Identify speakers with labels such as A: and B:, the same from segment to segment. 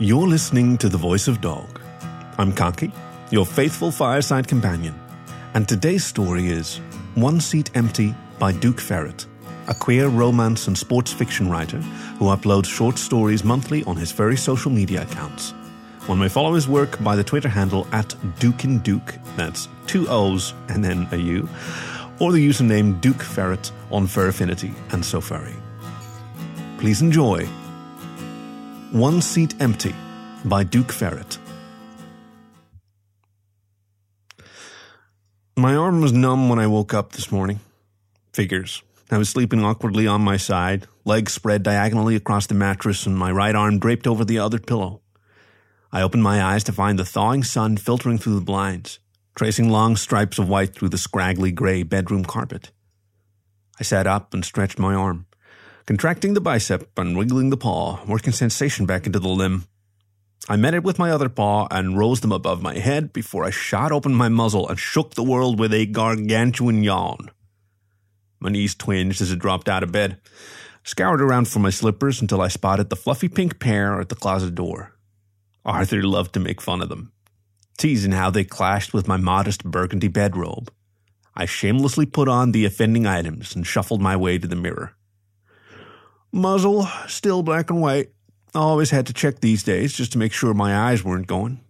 A: You're listening to The Voice of Dog. I'm Khaki, your faithful fireside companion, and today's story is One Seat Empty by Duke Ferret, a queer romance and sports fiction writer who uploads short stories monthly on his furry social media accounts. One may follow his work by the Twitter handle at dookinduke, that's two O's and then a U, or the username Duke Ferret on Fur Affinity and SoFurry. Please enjoy One Seat Empty by Duke Ferret. My arm was numb when I woke up this morning. Figures. I was sleeping awkwardly on my side, legs spread diagonally across the mattress and my right arm draped over the other pillow. I opened my eyes to find the thawing sun filtering through the blinds, tracing long stripes of white through the scraggly gray bedroom carpet. I sat up and stretched my arm, contracting the bicep and wiggling the paw, working sensation back into the limb. I met it with my other paw and rose them above my head before I shot open my muzzle and shook the world with a gargantuan yawn. My knees twinged as I dropped out of bed, scoured around for my slippers until I spotted the fluffy pink pair at the closet door. Arthur loved to make fun of them, teasing how they clashed with my modest burgundy bedrobe. I shamelessly put on the offending items and shuffled my way to the mirror. Muzzle, still black and white. I always had to check these days just to make sure my eyes weren't going.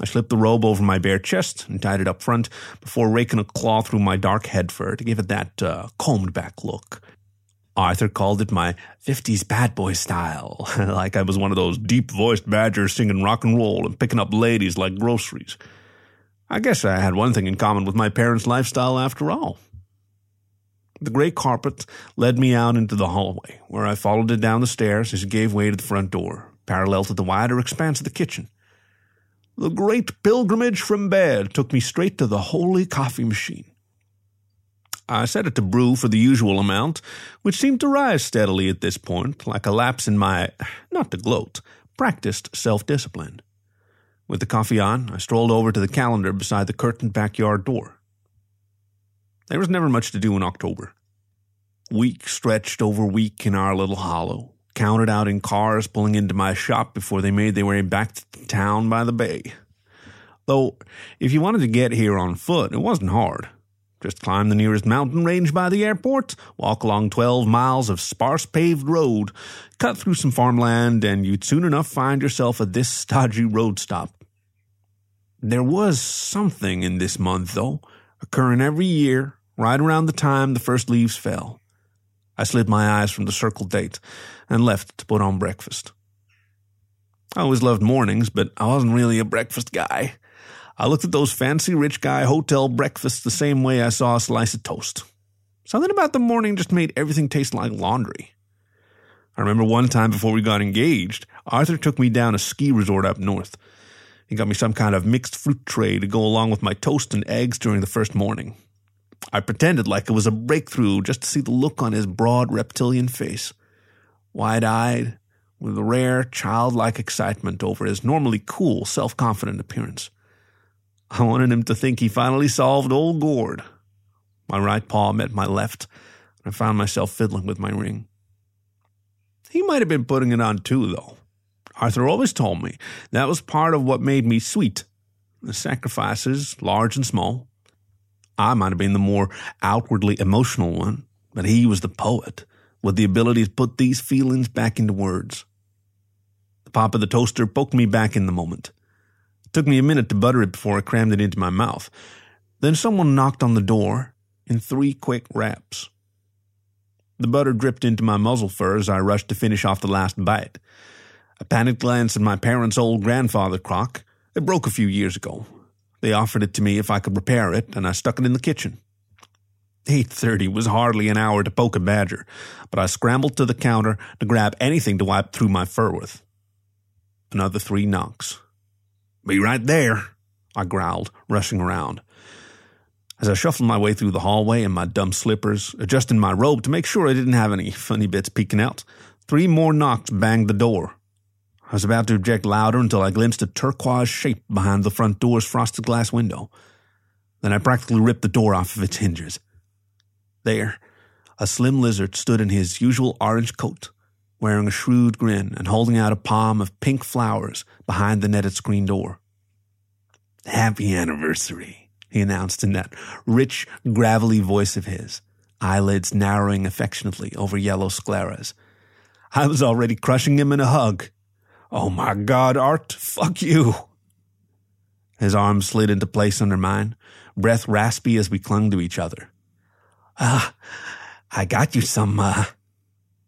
A: I slipped the robe over my bare chest and tied it up front before raking a claw through my dark head fur to give it that uh, combed back look. Arthur called it my 50s bad boy style, like I was one of those deep voiced badgers singing rock and roll and picking up ladies like groceries. I guess I had one thing in common with my parents' lifestyle after all. The gray carpet led me out into the hallway, where I followed it down the stairs as it gave way to the front door, parallel to the wider expanse of the kitchen. The great pilgrimage from bed took me straight to the holy coffee machine. I set it to brew for the usual amount, which seemed to rise steadily at this point, like a lapse in my, not to gloat, practiced self discipline. With the coffee on, I strolled over to the calendar beside the curtained backyard door. There was never much to do in October. Week stretched over week in our little hollow, counted out in cars pulling into my shop before they made their way back to town by the bay. Though, if you wanted to get here on foot, it wasn't hard. Just climb the nearest mountain range by the airport, walk along 12 miles of sparse paved road, cut through some farmland, and you'd soon enough find yourself at this stodgy road stop. There was something in this month, though, occurring every year, right around the time the first leaves fell. I slid my eyes from the circled date and left to put on breakfast. I always loved mornings, but I wasn't really a breakfast guy. I looked at those fancy rich guy hotel breakfasts the same way I saw a slice of toast. Something about the morning just made everything taste like laundry. I remember one time before we got engaged, Arthur took me down a ski resort up north. He got me some kind of mixed fruit tray to go along with my toast and eggs during the first morning. I pretended like it was a breakthrough just to see the look on his broad reptilian face. Wide eyed, with a rare childlike excitement over his normally cool, self confident appearance. I wanted him to think he finally solved old Gord. My right paw met my left, and I found myself fiddling with my ring. He might have been putting it on too, though. Arthur always told me that was part of what made me sweet. The sacrifices, large and small. I might have been the more outwardly emotional one, but he was the poet, with the ability to put these feelings back into words. The pop of the toaster poked me back in the moment. It took me a minute to butter it before I crammed it into my mouth. Then someone knocked on the door in three quick raps. The butter dripped into my muzzle fur as I rushed to finish off the last bite. A panicked glance at my parents' old grandfather crock. It broke a few years ago. They offered it to me if I could repair it, and I stuck it in the kitchen. 8.30 was hardly an hour to poke a badger, but I scrambled to the counter to grab anything to wipe through my fur with. Another three knocks. Be right there, I growled, rushing around. As I shuffled my way through the hallway in my dumb slippers, adjusting my robe to make sure I didn't have any funny bits peeking out, three more knocks banged the door. I was about to object louder until I glimpsed a turquoise shape behind the front door's frosted glass window. Then I practically ripped the door off of its hinges. There, a slim lizard stood in his usual orange coat, wearing a shrewd grin and holding out a palm of pink flowers behind the netted screen door. Happy anniversary, he announced in that rich, gravelly voice of his, eyelids narrowing affectionately over yellow scleras. I was already crushing him in a hug. Oh my God, Art, fuck you. His arm slid into place under mine, breath raspy as we clung to each other. Ah, I got you some, uh.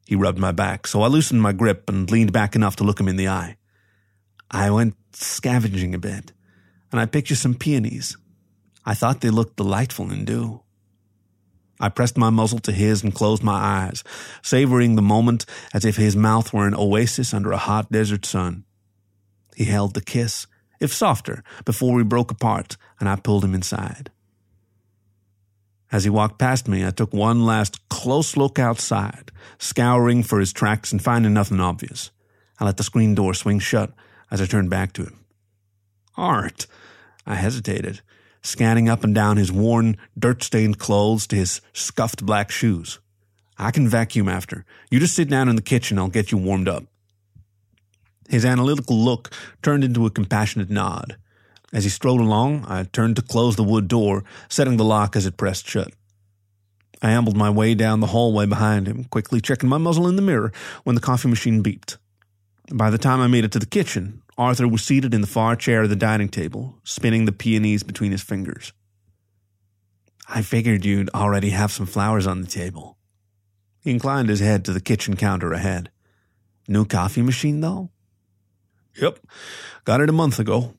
A: He rubbed my back, so I loosened my grip and leaned back enough to look him in the eye. I went scavenging a bit, and I picked you some peonies. I thought they looked delightful in dew. I pressed my muzzle to his and closed my eyes, savoring the moment as if his mouth were an oasis under a hot desert sun. He held the kiss, if softer, before we broke apart, and I pulled him inside. As he walked past me, I took one last close look outside, scouring for his tracks and finding nothing obvious. I let the screen door swing shut as I turned back to him. Art! I hesitated, scanning up and down his worn, dirt stained clothes to his scuffed black shoes. I can vacuum after. You just sit down in the kitchen, I'll get you warmed up. His analytical look turned into a compassionate nod. As he strode along, I turned to close the wood door, setting the lock as it pressed shut. I ambled my way down the hallway behind him, quickly checking my muzzle in the mirror when the coffee machine beeped. By the time I made it to the kitchen, Arthur was seated in the far chair of the dining table, spinning the peonies between his fingers. I figured you'd already have some flowers on the table. He inclined his head to the kitchen counter ahead. New coffee machine, though? Yep. Got it a month ago.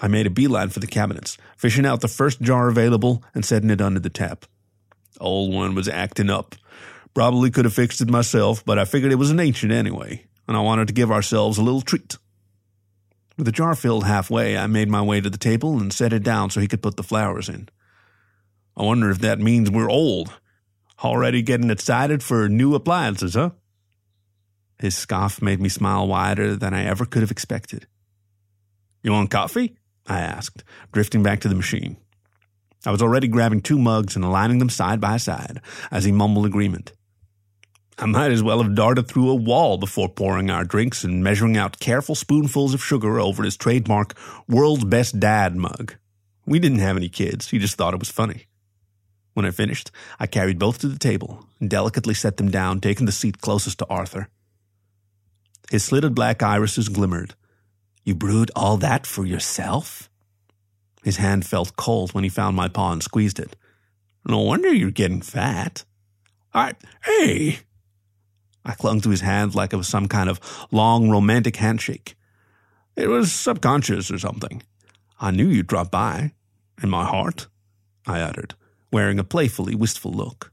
A: I made a beeline for the cabinets, fishing out the first jar available and setting it under the tap. Old one was acting up. Probably could have fixed it myself, but I figured it was an ancient anyway, and I wanted to give ourselves a little treat. With the jar filled halfway, I made my way to the table and set it down so he could put the flowers in. I wonder if that means we're old. Already getting excited for new appliances, huh? His scoff made me smile wider than I ever could have expected. You want coffee? I asked, drifting back to the machine. I was already grabbing two mugs and aligning them side by side as he mumbled agreement. I might as well have darted through a wall before pouring our drinks and measuring out careful spoonfuls of sugar over his trademark world's best dad mug. We didn't have any kids, he just thought it was funny. When I finished, I carried both to the table and delicately set them down, taking the seat closest to Arthur. His slitted black irises glimmered. You brewed all that for yourself? His hand felt cold when he found my paw and squeezed it. No wonder you're getting fat. I, hey! I clung to his hand like it was some kind of long romantic handshake. It was subconscious or something. I knew you'd drop by. In my heart, I uttered, wearing a playfully wistful look.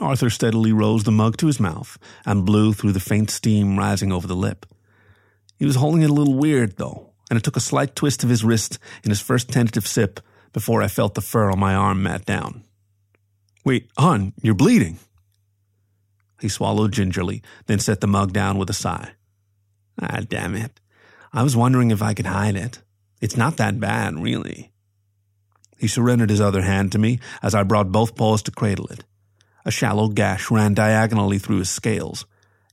A: Arthur steadily rose the mug to his mouth and blew through the faint steam rising over the lip. He was holding it a little weird, though, and it took a slight twist of his wrist in his first tentative sip before I felt the fur on my arm mat down. Wait, hon, you're bleeding. He swallowed gingerly, then set the mug down with a sigh. Ah, damn it. I was wondering if I could hide it. It's not that bad, really. He surrendered his other hand to me as I brought both paws to cradle it. A shallow gash ran diagonally through his scales.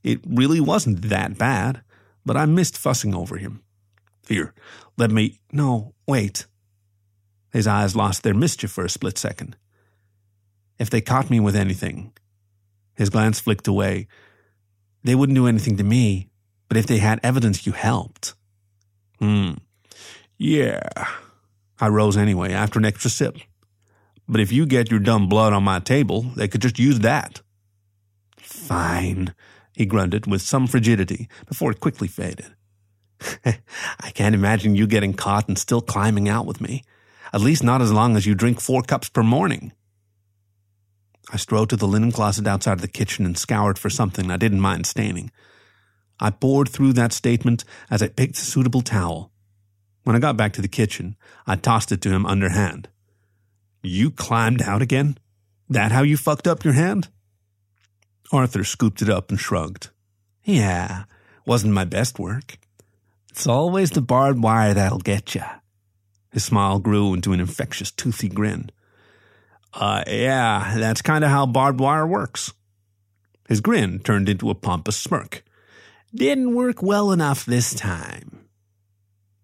A: It really wasn't that bad, but I missed fussing over him. Here, let me. No, wait. His eyes lost their mischief for a split second. If they caught me with anything, his glance flicked away. They wouldn't do anything to me, but if they had evidence you helped. Hmm. Yeah. I rose anyway after an extra sip. But if you get your dumb blood on my table, they could just use that. Fine, he grunted with some frigidity before it quickly faded. I can't imagine you getting caught and still climbing out with me. At least not as long as you drink four cups per morning. I strode to the linen closet outside of the kitchen and scoured for something I didn't mind staining. I bored through that statement as I picked a suitable towel. When I got back to the kitchen, I tossed it to him underhand. You climbed out again? That how you fucked up your hand? Arthur scooped it up and shrugged. Yeah, wasn't my best work. It's always the barbed wire that'll get you. His smile grew into an infectious, toothy grin. Uh, yeah, that's kind of how barbed wire works. His grin turned into a pompous smirk. Didn't work well enough this time.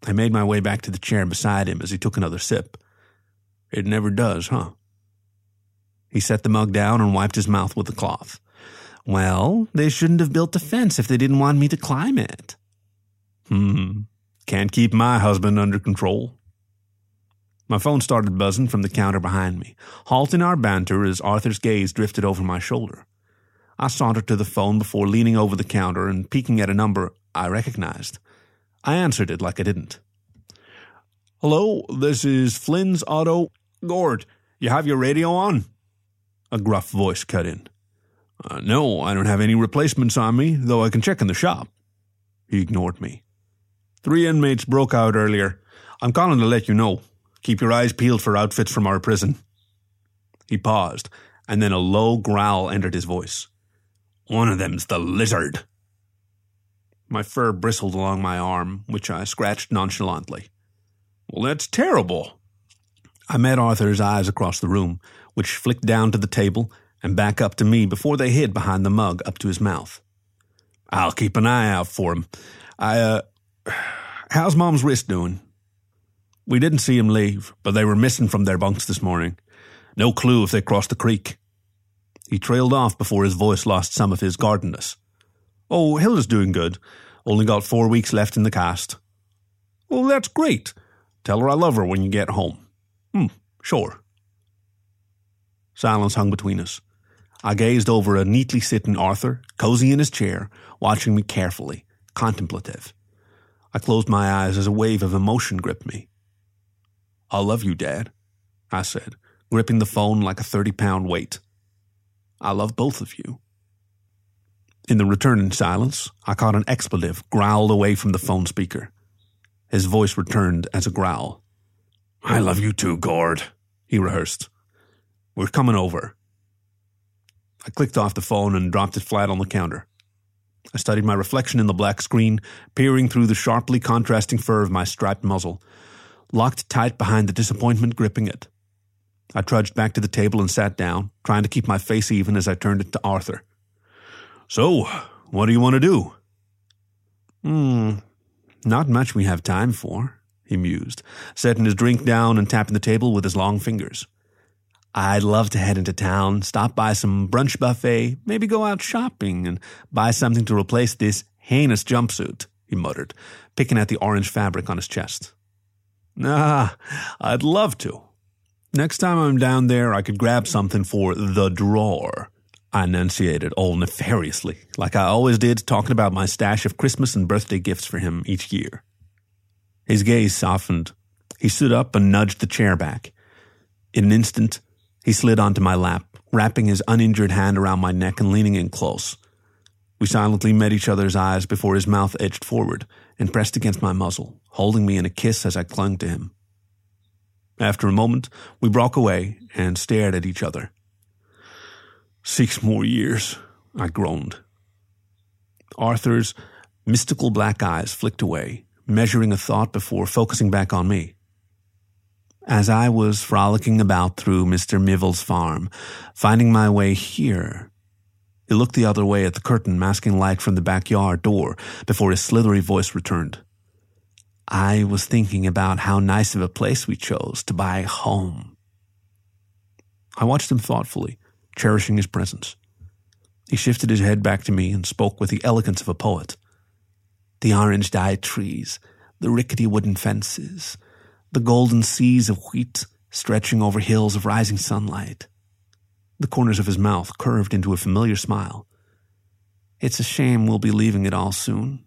A: I made my way back to the chair beside him as he took another sip. It never does, huh? He set the mug down and wiped his mouth with a cloth. Well, they shouldn't have built the fence if they didn't want me to climb it. Hmm. Can't keep my husband under control. My phone started buzzing from the counter behind me, halting our banter as Arthur's gaze drifted over my shoulder. I sauntered to the phone before leaning over the counter and peeking at a number I recognized. I answered it like I didn't. Hello, this is Flynn's Auto. Gord, you have your radio on? A gruff voice cut in. Uh, no, I don't have any replacements on me, though I can check in the shop. He ignored me. Three inmates broke out earlier. I'm calling to let you know. Keep your eyes peeled for outfits from our prison. He paused, and then a low growl entered his voice. One of them's the lizard. My fur bristled along my arm, which I scratched nonchalantly. Well, that's terrible. I met Arthur's eyes across the room, which flicked down to the table and back up to me before they hid behind the mug up to his mouth. I'll keep an eye out for him. I, uh, how's Mom's wrist doing? We didn't see him leave, but they were missing from their bunks this morning. No clue if they crossed the creek. He trailed off before his voice lost some of his guardedness. Oh, Hilda's doing good. Only got four weeks left in the cast. Well, that's great. Tell her I love her when you get home. Hmm, sure. Silence hung between us. I gazed over a neatly sitting Arthur, cozy in his chair, watching me carefully, contemplative. I closed my eyes as a wave of emotion gripped me. I love you, Dad, I said, gripping the phone like a 30 pound weight. I love both of you. In the returning silence, I caught an expletive growled away from the phone speaker. His voice returned as a growl. I love you too, Gord, he rehearsed. We're coming over. I clicked off the phone and dropped it flat on the counter. I studied my reflection in the black screen, peering through the sharply contrasting fur of my striped muzzle, locked tight behind the disappointment gripping it. I trudged back to the table and sat down, trying to keep my face even as I turned it to Arthur. So, what do you want to do? Hmm, not much we have time for, he mused, setting his drink down and tapping the table with his long fingers. I'd love to head into town, stop by some brunch buffet, maybe go out shopping and buy something to replace this heinous jumpsuit, he muttered, picking at the orange fabric on his chest. Ah, I'd love to. Next time I'm down there, I could grab something for the drawer. I enunciated all nefariously, like I always did, talking about my stash of Christmas and birthday gifts for him each year. His gaze softened. He stood up and nudged the chair back. In an instant, he slid onto my lap, wrapping his uninjured hand around my neck and leaning in close. We silently met each other's eyes before his mouth edged forward and pressed against my muzzle, holding me in a kiss as I clung to him. After a moment, we broke away and stared at each other. Six more years, I groaned. Arthur's mystical black eyes flicked away, measuring a thought before focusing back on me. As I was frolicking about through Mr. Miville's farm, finding my way here, he looked the other way at the curtain masking light from the backyard door before his slithery voice returned. I was thinking about how nice of a place we chose to buy a home. I watched him thoughtfully, cherishing his presence. He shifted his head back to me and spoke with the elegance of a poet. The orange dyed trees, the rickety wooden fences, the golden seas of wheat stretching over hills of rising sunlight. The corners of his mouth curved into a familiar smile. It's a shame we'll be leaving it all soon.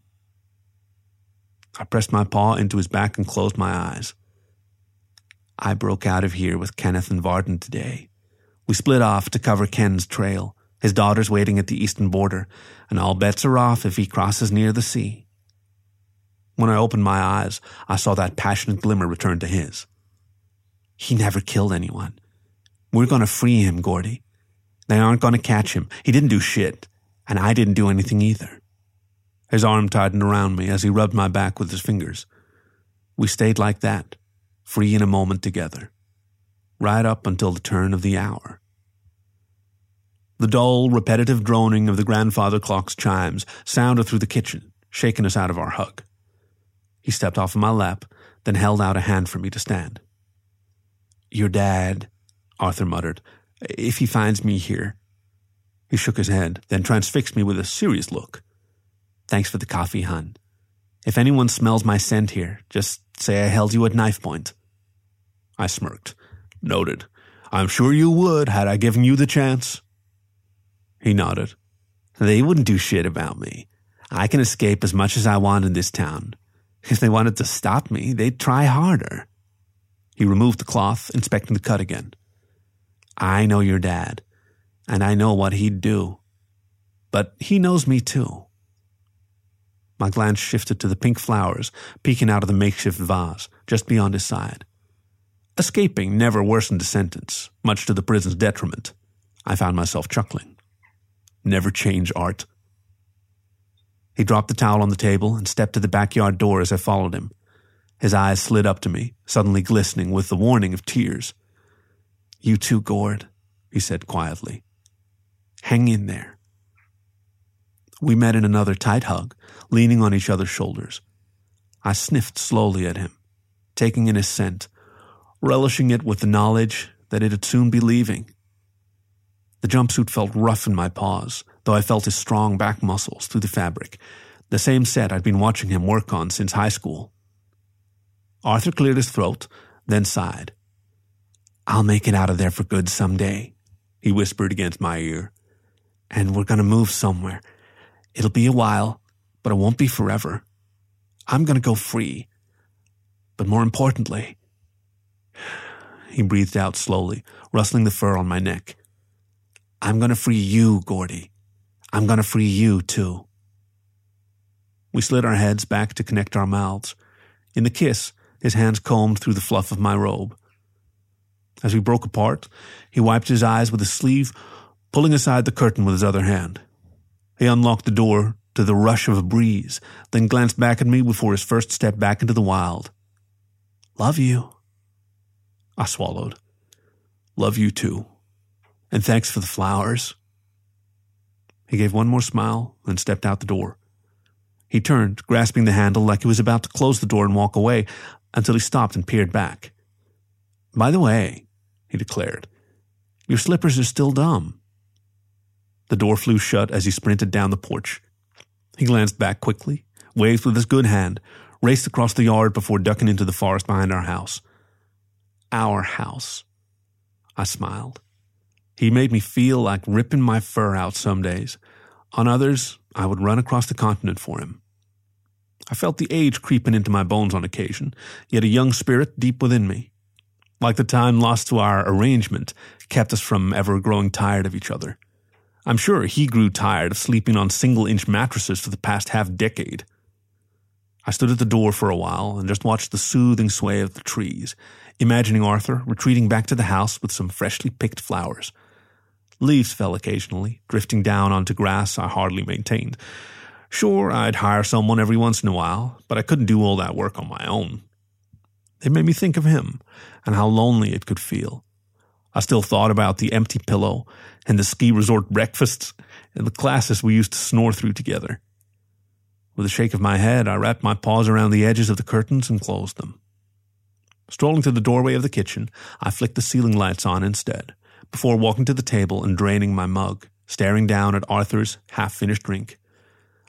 A: I pressed my paw into his back and closed my eyes. I broke out of here with Kenneth and Varden today. We split off to cover Ken's trail, his daughters waiting at the eastern border, and all bets are off if he crosses near the sea. When I opened my eyes, I saw that passionate glimmer return to his. He never killed anyone. We're going to free him, Gordy. They aren't going to catch him. He didn't do shit, and I didn't do anything either. His arm tightened around me as he rubbed my back with his fingers. We stayed like that, free in a moment together, right up until the turn of the hour. The dull, repetitive droning of the grandfather clock's chimes sounded through the kitchen, shaking us out of our hug. He stepped off of my lap, then held out a hand for me to stand. Your dad, Arthur muttered, if he finds me here. He shook his head, then transfixed me with a serious look. Thanks for the coffee, hun. If anyone smells my scent here, just say I held you at knife point. I smirked. Noted. I'm sure you would had I given you the chance. He nodded. They wouldn't do shit about me. I can escape as much as I want in this town. If they wanted to stop me, they'd try harder. He removed the cloth, inspecting the cut again. I know your dad, and I know what he'd do. But he knows me too. My glance shifted to the pink flowers peeking out of the makeshift vase just beyond his side. Escaping never worsened the sentence, much to the prison's detriment. I found myself chuckling. Never change art. He dropped the towel on the table and stepped to the backyard door as I followed him. His eyes slid up to me, suddenly glistening with the warning of tears. You too, Gord, he said quietly. Hang in there. We met in another tight hug, leaning on each other's shoulders. I sniffed slowly at him, taking in his scent, relishing it with the knowledge that it'd soon be leaving. The jumpsuit felt rough in my paws, though I felt his strong back muscles through the fabric, the same set I'd been watching him work on since high school. Arthur cleared his throat, then sighed. I'll make it out of there for good some day, he whispered against my ear. And we're going to move somewhere. It'll be a while, but it won't be forever. I'm going to go free. But more importantly, he breathed out slowly, rustling the fur on my neck. I'm going to free you, Gordy. I'm going to free you, too. We slid our heads back to connect our mouths. In the kiss, his hands combed through the fluff of my robe. As we broke apart, he wiped his eyes with his sleeve, pulling aside the curtain with his other hand. He unlocked the door to the rush of a breeze, then glanced back at me before his first step back into the wild. Love you. I swallowed. Love you too. And thanks for the flowers. He gave one more smile and stepped out the door. He turned, grasping the handle like he was about to close the door and walk away, until he stopped and peered back. By the way, he declared, your slippers are still dumb. The door flew shut as he sprinted down the porch. He glanced back quickly, waved with his good hand, raced across the yard before ducking into the forest behind our house. Our house. I smiled. He made me feel like ripping my fur out some days. On others, I would run across the continent for him. I felt the age creeping into my bones on occasion, yet a young spirit deep within me. Like the time lost to our arrangement kept us from ever growing tired of each other. I'm sure he grew tired of sleeping on single inch mattresses for the past half decade. I stood at the door for a while and just watched the soothing sway of the trees, imagining Arthur retreating back to the house with some freshly picked flowers, Leaves fell occasionally, drifting down onto grass I hardly maintained. Sure, I'd hire someone every once in a while, but I couldn't do all that work on my own. It made me think of him and how lonely it could feel. I still thought about the empty pillow and the ski resort breakfasts and the classes we used to snore through together. With a shake of my head, I wrapped my paws around the edges of the curtains and closed them. Strolling to the doorway of the kitchen, I flicked the ceiling lights on instead before walking to the table and draining my mug, staring down at Arthur's half finished drink.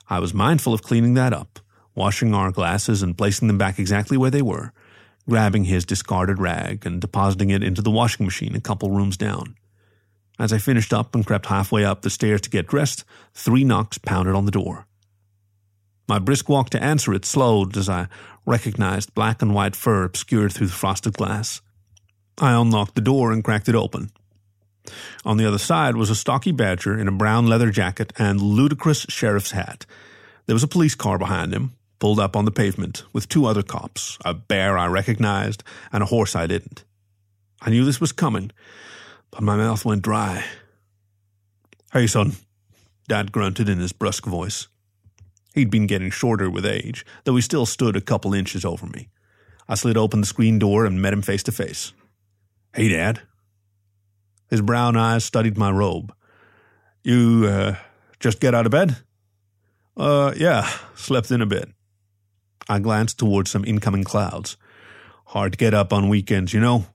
A: I was mindful of cleaning that up, washing our glasses and placing them back exactly where they were, grabbing his discarded rag and depositing it into the washing machine a couple rooms down. As I finished up and crept halfway up the stairs to get dressed, three knocks pounded on the door. My brisk walk to answer it slowed as I recognized black and white fur obscured through the frosted glass. I unlocked the door and cracked it open. On the other side was a stocky badger in a brown leather jacket and ludicrous sheriff's hat. There was a police car behind him, pulled up on the pavement, with two other cops, a bear I recognized and a horse I didn't. I knew this was coming, but my mouth went dry. Hey, son, Dad grunted in his brusque voice. He'd been getting shorter with age, though he still stood a couple inches over me. I slid open the screen door and met him face to face. Hey, Dad, his brown eyes studied my robe. You, uh, just get out of bed? Uh, yeah, slept in a bit. I glanced towards some incoming clouds. Hard to get up on weekends, you know?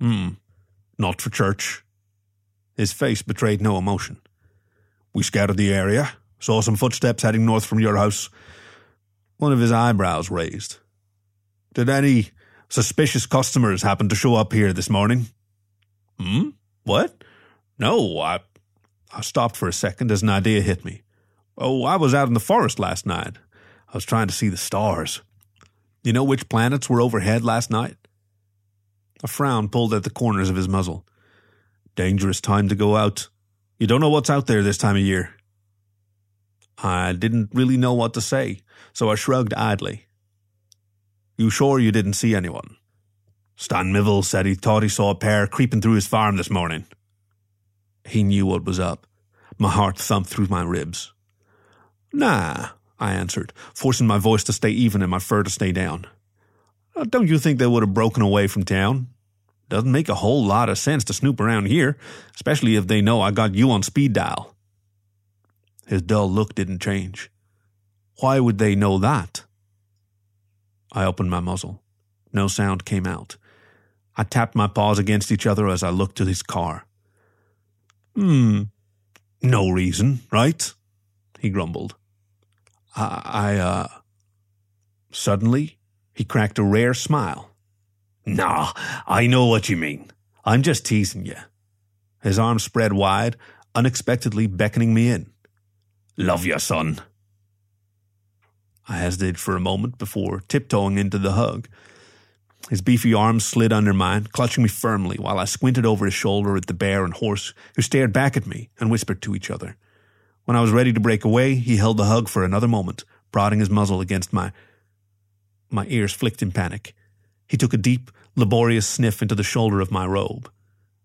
A: Hmm, not for church. His face betrayed no emotion. We scouted the area, saw some footsteps heading north from your house. One of his eyebrows raised. Did any suspicious customers happen to show up here this morning? Hmm? What? No, I. I stopped for a second as an idea hit me. Oh, I was out in the forest last night. I was trying to see the stars. You know which planets were overhead last night? A frown pulled at the corners of his muzzle. Dangerous time to go out. You don't know what's out there this time of year. I didn't really know what to say, so I shrugged idly. You sure you didn't see anyone? Stan Miville said he thought he saw a pair creeping through his farm this morning. He knew what was up. My heart thumped through my ribs. Nah, I answered, forcing my voice to stay even and my fur to stay down. Don't you think they would have broken away from town? Doesn't make a whole lot of sense to snoop around here, especially if they know I got you on speed dial. His dull look didn't change. Why would they know that? I opened my muzzle. No sound came out. I tapped my paws against each other as I looked to his car. Hmm, no reason, right? He grumbled. I, I, uh. Suddenly, he cracked a rare smile. Nah, I know what you mean. I'm just teasing you. His arms spread wide, unexpectedly beckoning me in. Love you, son. I hesitated for a moment before tiptoeing into the hug. His beefy arms slid under mine, clutching me firmly while I squinted over his shoulder at the bear and horse, who stared back at me and whispered to each other. When I was ready to break away, he held the hug for another moment, prodding his muzzle against my. My ears flicked in panic. He took a deep, laborious sniff into the shoulder of my robe.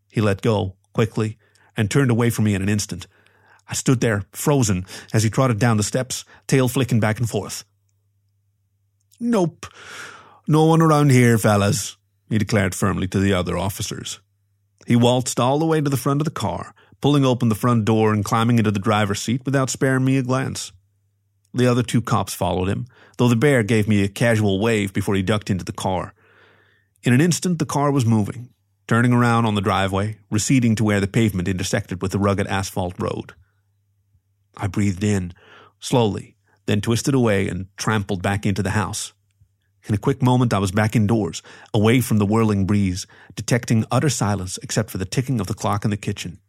A: He let go, quickly, and turned away from me in an instant. I stood there, frozen, as he trotted down the steps, tail flicking back and forth. Nope. No one around here, fellas, he declared firmly to the other officers. He waltzed all the way to the front of the car, pulling open the front door and climbing into the driver's seat without sparing me a glance. The other two cops followed him, though the bear gave me a casual wave before he ducked into the car. In an instant, the car was moving, turning around on the driveway, receding to where the pavement intersected with the rugged asphalt road. I breathed in, slowly, then twisted away and trampled back into the house. In a quick moment, I was back indoors, away from the whirling breeze, detecting utter silence except for the ticking of the clock in the kitchen.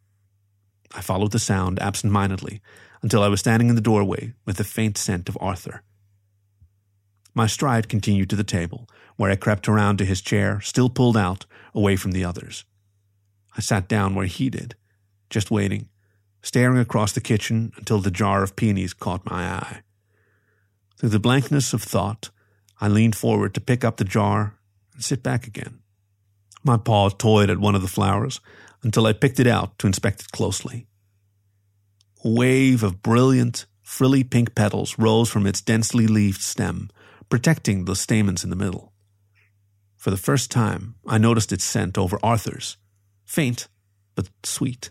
A: I followed the sound absent-mindedly until I was standing in the doorway with the faint scent of Arthur. My stride continued to the table, where I crept around to his chair, still pulled out, away from the others. I sat down where he did, just waiting, staring across the kitchen until the jar of peonies caught my eye. Through the blankness of thought, I leaned forward to pick up the jar and sit back again. My paw toyed at one of the flowers, until I picked it out to inspect it closely. A wave of brilliant, frilly pink petals rose from its densely leaved stem, protecting the stamens in the middle. For the first time, I noticed its scent over Arthur's, faint but sweet.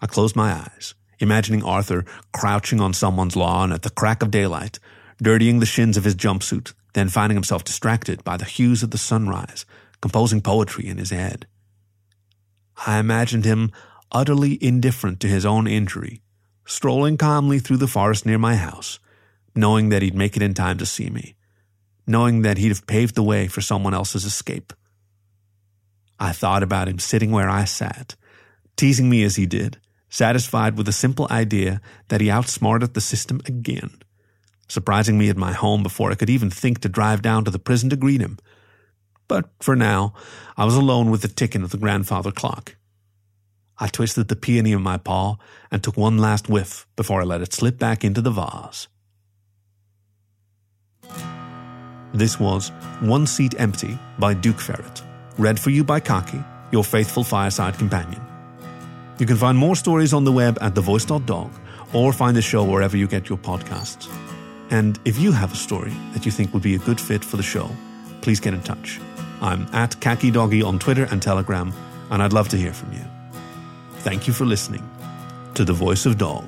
A: I closed my eyes, imagining Arthur crouching on someone's lawn at the crack of daylight, dirtying the shins of his jumpsuit, then finding himself distracted by the hues of the sunrise, composing poetry in his head. I imagined him utterly indifferent to his own injury, strolling calmly through the forest near my house, knowing that he'd make it in time to see me, knowing that he'd have paved the way for someone else's escape. I thought about him sitting where I sat, teasing me as he did, satisfied with the simple idea that he outsmarted the system again, surprising me at my home before I could even think to drive down to the prison to greet him, but for now, I was alone with the ticking of the grandfather clock. I twisted the peony in my paw and took one last whiff before I let it slip back into the vase. This was One Seat Empty by Duke Ferret, read for you by Khaki, your faithful fireside companion. You can find more stories on the web at thevoice.dog or find the show wherever you get your podcasts. And if you have a story that you think would be a good fit for the show, please get in touch. I'm at Khaki Doggy on Twitter and Telegram, and I'd love to hear from you. Thank you for listening to The Voice of Dog.